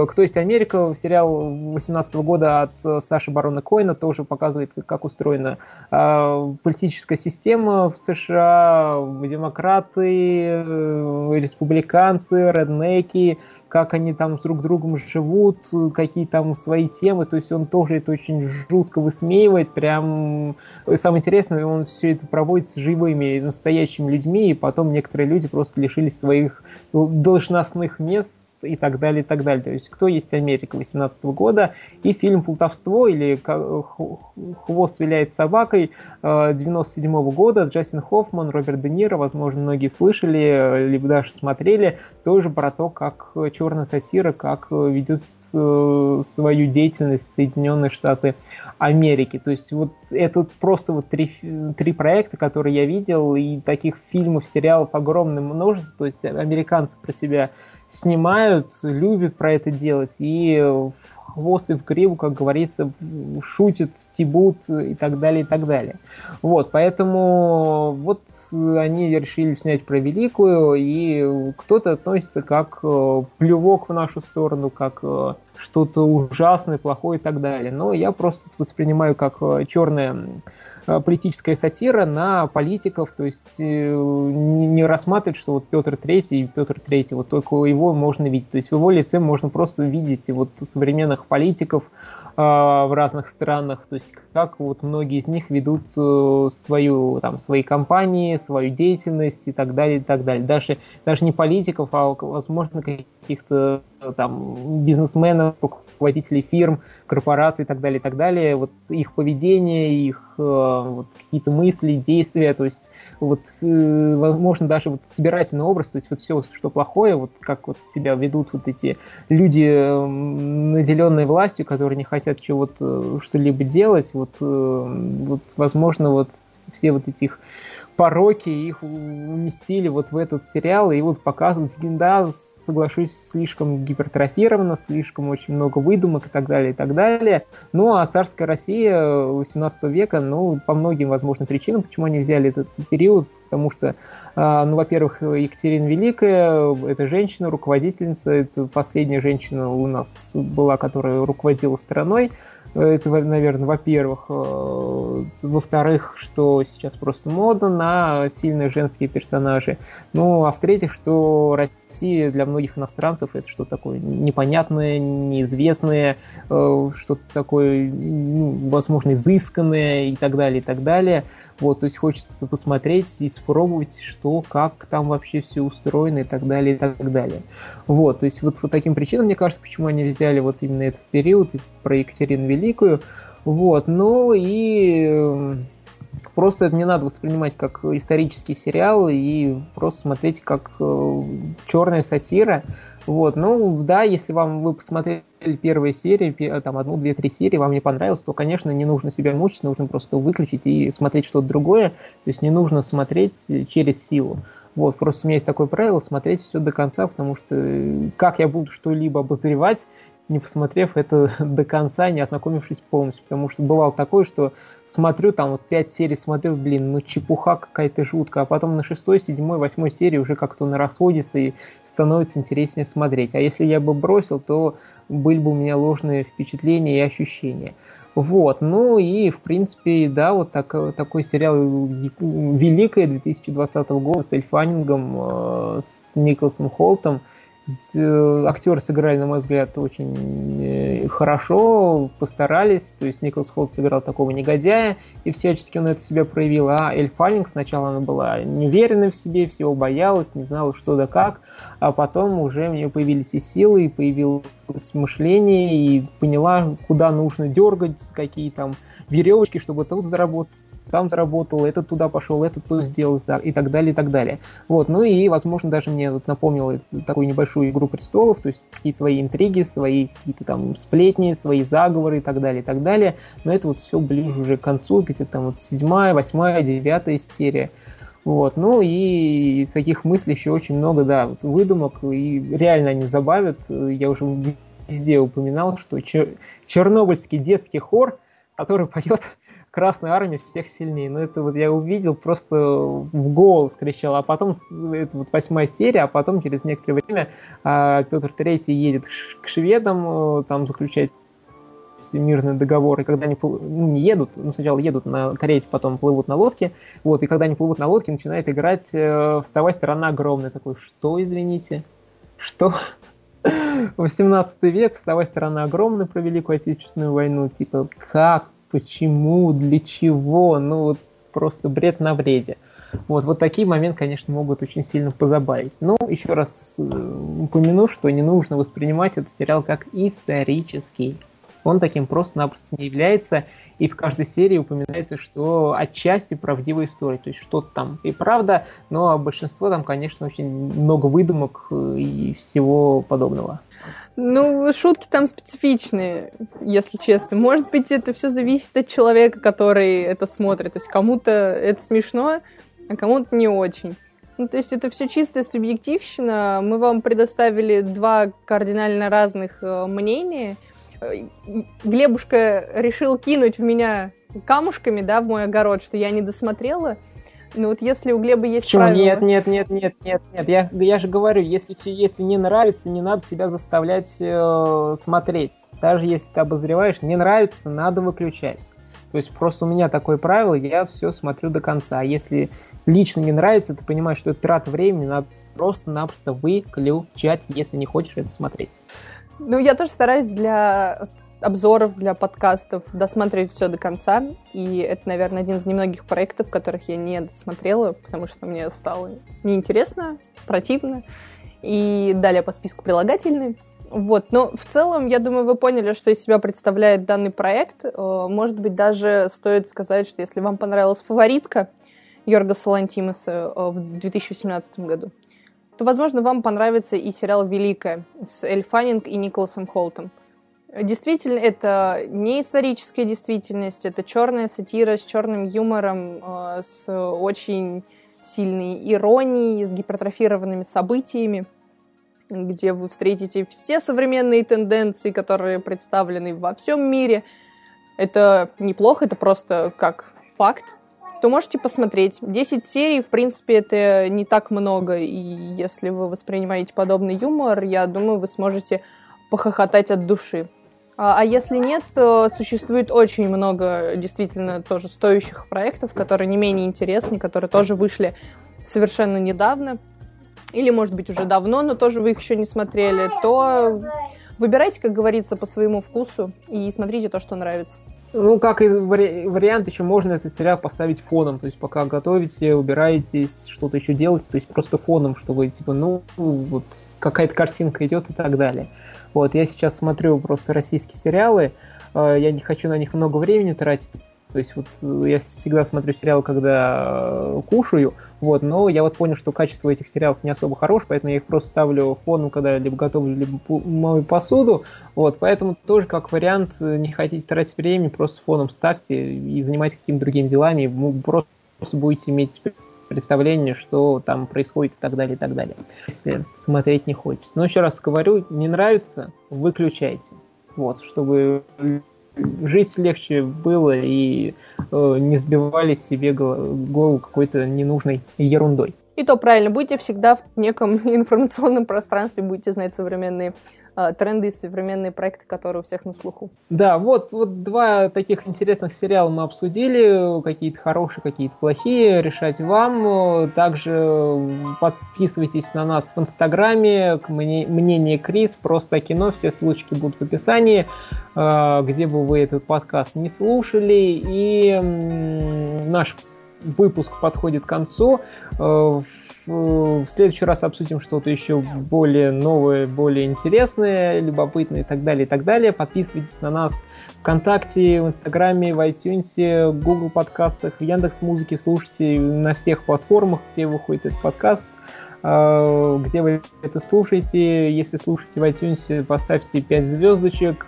«Кто есть Америка», сериал 18 года от э, Саши Барона Коина тоже показывает, как устроена э, политическая система в США, демократы, республиканцы, реднеки, как они там с друг другом живут, какие там свои темы, то есть он тоже это очень жутко высмеивает, прям самое интересное, он все это проводит с живыми, настоящими людьми, и потом некоторые люди просто лишились своих должностных мест и так далее, и так далее. То есть «Кто есть Америка» 18 года и фильм «Плутовство» или «Хвост виляет собакой» 97 -го года Джастин Хоффман, Роберт Де Ниро, возможно, многие слышали, либо даже смотрели, тоже про то, как черная сатира, как ведет свою деятельность Соединенные Штаты Америки. То есть вот это просто вот три, три проекта, которые я видел, и таких фильмов, сериалов огромное множество. То есть американцы про себя снимают, любят про это делать, и в хвост и в гриву, как говорится, шутят, стебут и так далее, и так далее. Вот, поэтому вот они решили снять про Великую, и кто-то относится как э, плевок в нашу сторону, как э, что-то ужасное, плохое и так далее. Но я просто воспринимаю как э, черное политическая сатира на политиков, то есть э, не рассматривать, что вот Петр Третий и Петр Третий, вот только его можно видеть. То есть в его лице можно просто видеть вот современных политиков, а, в разных странах, то есть как вот многие из них ведут э, свою, там, свои компании, свою деятельность и так далее, и так далее. Даже, даже не политиков, а, возможно, каких-то там бизнесменов, руководителей фирм, корпораций и так далее, и так далее. Вот их поведение, их э, вот, какие-то мысли, действия, то есть вот, э, возможно, даже вот собирательный образ, то есть вот все, что плохое, вот как вот себя ведут вот эти люди, наделенные властью, которые не хотят чего-то, что-либо делать, вот, э, вот, возможно, вот все вот этих пороки, их уместили вот в этот сериал, и вот показывать, да, соглашусь, слишком гипертрофировано, слишком очень много выдумок и так далее, и так далее. Ну, а царская Россия 18 века, ну, по многим, возможно, причинам, почему они взяли этот период, потому что, а, ну, во-первых, Екатерина Великая, это женщина, руководительница, это последняя женщина у нас была, которая руководила страной, это, наверное, во-первых. Э, во-вторых, что сейчас просто мода на сильные женские персонажи. Ну, а в-третьих, что Россия для многих иностранцев это что-то такое непонятное, неизвестное, э, что-то такое, ну, возможно, изысканное и так далее, и так далее. Вот, то есть хочется посмотреть и спробовать, что, как там вообще все устроено и так далее, и так далее. Вот, то есть вот по таким причинам, мне кажется, почему они взяли вот именно этот период про Екатерину Великую. Вот, ну и просто это не надо воспринимать как исторический сериал и просто смотреть как э, черная сатира. Вот, ну да, если вам вы посмотрели первые серии, там одну, две, три серии, вам не понравилось, то, конечно, не нужно себя мучить, нужно просто выключить и смотреть что-то другое. То есть не нужно смотреть через силу. Вот, просто у меня есть такое правило смотреть все до конца, потому что как я буду что-либо обозревать, не посмотрев это до конца, не ознакомившись полностью. Потому что бывало такое, что смотрю, там вот пять серий смотрю, блин, ну чепуха какая-то жуткая, а потом на шестой, седьмой, восьмой серии уже как-то он расходится и становится интереснее смотреть. А если я бы бросил, то были бы у меня ложные впечатления и ощущения. Вот, ну и, в принципе, да, вот так, такой сериал «Великая» 2020 года с Эльфанингом, э, с Николасом Холтом – актеры сыграли, на мой взгляд, очень э, хорошо, постарались. То есть Николас Холт сыграл такого негодяя, и всячески он это себя проявил. А Эль Фаннинг сначала она была неуверенной в себе, всего боялась, не знала, что да как, а потом уже у нее появились и силы, и появилось мышление, и поняла, куда нужно дергать, какие там веревочки, чтобы тут заработать там заработал, этот туда пошел, этот то сделал, и так далее, и так далее. Вот, ну и, возможно, даже мне вот напомнило такую небольшую игру престолов, то есть какие-то свои интриги, свои какие-то там сплетни, свои заговоры и так далее, и так далее. Но это вот все ближе уже к концу, где-то там вот седьмая, восьмая, девятая серия. Вот, ну и из таких мыслей еще очень много, да, вот выдумок, и реально они забавят. Я уже везде упоминал, что чернобыльский детский хор, который поет Красная Армия всех сильнее. Но ну, это вот я увидел, просто в голос кричал. А потом, это вот восьмая серия, а потом через некоторое время а, Петр Третий едет к шведам, э, там заключает договор, и когда они ну, не едут, ну, сначала едут на карете, потом плывут на лодке, вот, и когда они плывут на лодке, начинает играть э, «Вставай, страна огромная». Такой, что, извините? Что? 18 век, «Вставай, страна огромная» про Великую Отечественную войну. Типа, как? Почему, для чего, ну вот просто бред на вреде. Вот, вот такие моменты, конечно, могут очень сильно позабавить. Но еще раз э, упомяну, что не нужно воспринимать этот сериал как исторический. Он таким просто-напросто не является, и в каждой серии упоминается, что отчасти правдивая история, то есть что-то там и правда, но большинство там, конечно, очень много выдумок э, и всего подобного. Ну, шутки там специфичные, если честно. Может быть, это все зависит от человека, который это смотрит. То есть кому-то это смешно, а кому-то не очень. Ну, то есть это все чистая субъективщина. Мы вам предоставили два кардинально разных э, мнения. Глебушка решил кинуть в меня камушками, да, в мой огород, что я не досмотрела. Ну вот если у Глеба есть Почему? правила... Нет, нет, нет, нет, нет, нет. Я, я же говорю, если, если не нравится, не надо себя заставлять э, смотреть. Даже если ты обозреваешь, не нравится, надо выключать. То есть просто у меня такое правило, я все смотрю до конца. А если лично не нравится, ты понимаешь, что это трата времени, надо просто-напросто выключать, если не хочешь это смотреть. Ну, я тоже стараюсь для обзоров для подкастов, досматривать все до конца. И это, наверное, один из немногих проектов, которых я не досмотрела, потому что мне стало неинтересно, противно. И далее по списку прилагательные. Вот, но в целом, я думаю, вы поняли, что из себя представляет данный проект. Э, может быть, даже стоит сказать, что если вам понравилась фаворитка Йорга Салантимаса э, в 2018 году, то, возможно, вам понравится и сериал «Великая» с Эль Фаннинг и Николасом Холтом. Действительно, это не историческая действительность, это черная сатира с черным юмором, э, с очень сильной иронией, с гипертрофированными событиями, где вы встретите все современные тенденции, которые представлены во всем мире. Это неплохо, это просто как факт, то можете посмотреть. 10 серий, в принципе, это не так много, и если вы воспринимаете подобный юмор, я думаю, вы сможете похохотать от души. А, а если нет, то существует очень много действительно тоже стоящих проектов, которые не менее интересны, которые тоже вышли совершенно недавно, или, может быть, уже давно, но тоже вы их еще не смотрели, то выбирайте, как говорится, по своему вкусу и смотрите то, что нравится. Ну, как и вари- вариант, еще можно этот сериал поставить фоном, то есть пока готовите, убираетесь, что-то еще делаете, то есть просто фоном, чтобы, типа, ну, вот какая-то картинка идет и так далее. Вот, я сейчас смотрю просто российские сериалы, э, я не хочу на них много времени тратить, то есть вот э, я всегда смотрю сериалы, когда э, кушаю, вот, но я вот понял, что качество этих сериалов не особо хорошее, поэтому я их просто ставлю фоном, когда либо готовлю, либо мою посуду, вот, поэтому тоже как вариант, не хотите тратить время, просто фоном ставьте и занимайтесь какими-то другими делами, просто будете иметь представление, что там происходит и так далее, и так далее. Если смотреть не хочется. Но еще раз говорю, не нравится, выключайте. Вот, чтобы жить легче было и э, не сбивали себе голову какой-то ненужной ерундой. И то правильно, будьте всегда в неком информационном пространстве, будете знать современные тренды и современные проекты, которые у всех на слуху. Да, вот, вот два таких интересных сериала мы обсудили, какие-то хорошие, какие-то плохие, решать вам. Также подписывайтесь на нас в Инстаграме, к мнение Крис, просто кино, все ссылочки будут в описании, э, где бы вы этот подкаст не слушали. И наш выпуск подходит к концу. Э, в следующий раз обсудим что-то еще более новое, более интересное, любопытное и так далее, и так далее. Подписывайтесь на нас ВКонтакте, в Инстаграме, в iTunes, в Google подкастах, в Яндекс Музыке. Слушайте на всех платформах, где выходит этот подкаст э, где вы это слушаете. Если слушаете в iTunes, поставьте 5 звездочек.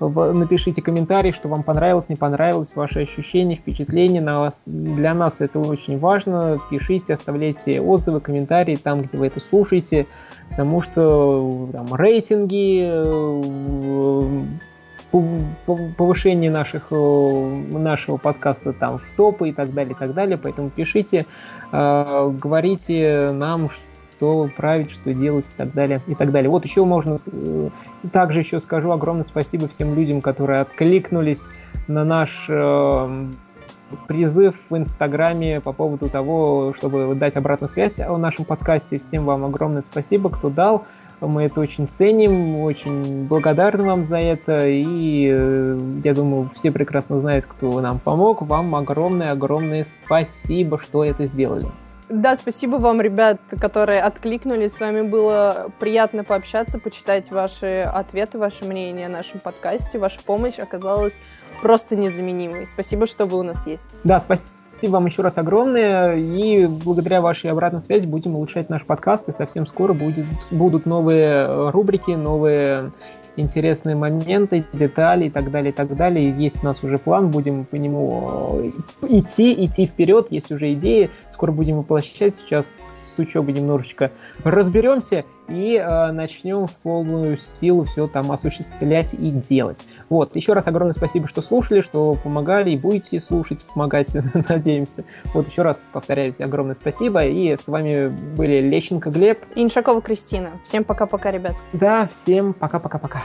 Э, напишите комментарий, что вам понравилось, не понравилось, ваши ощущения, впечатления. На вас, для нас это очень важно. Пишите, оставляйте отзывы, комментарии там, где вы это слушаете, потому что там, рейтинги, э, повышение наших, э, нашего подкаста там в топы и так далее, и так далее. Поэтому пишите, э, говорите нам, что править, что делать и так далее, и так далее. Вот еще можно, э, также еще скажу огромное спасибо всем людям, которые откликнулись на наш э, призыв в Инстаграме по поводу того, чтобы дать обратную связь о нашем подкасте. Всем вам огромное спасибо, кто дал. Мы это очень ценим, очень благодарны вам за это. И э, я думаю, все прекрасно знают, кто нам помог. Вам огромное-огромное спасибо, что это сделали. Да, спасибо вам, ребят, которые откликнулись. С вами было приятно пообщаться, почитать ваши ответы, ваше мнение о нашем подкасте. Ваша помощь оказалась просто незаменимой. Спасибо, что вы у нас есть. Да, спасибо вам еще раз огромное. И благодаря вашей обратной связи будем улучшать наш подкаст. И совсем скоро будет, будут новые рубрики, новые интересные моменты, детали и так далее, и так далее. Есть у нас уже план, будем по нему идти, идти вперед, есть уже идеи, скоро будем воплощать. Сейчас с учебой немножечко разберемся и э, начнем в полную силу все там осуществлять и делать. Вот, еще раз огромное спасибо, что слушали, что помогали и будете слушать, помогать, надеемся. Вот еще раз повторяюсь, огромное спасибо. И с вами были Лещенко Глеб. И Иншакова Кристина. Всем пока-пока, ребят. Да, всем пока-пока-пока.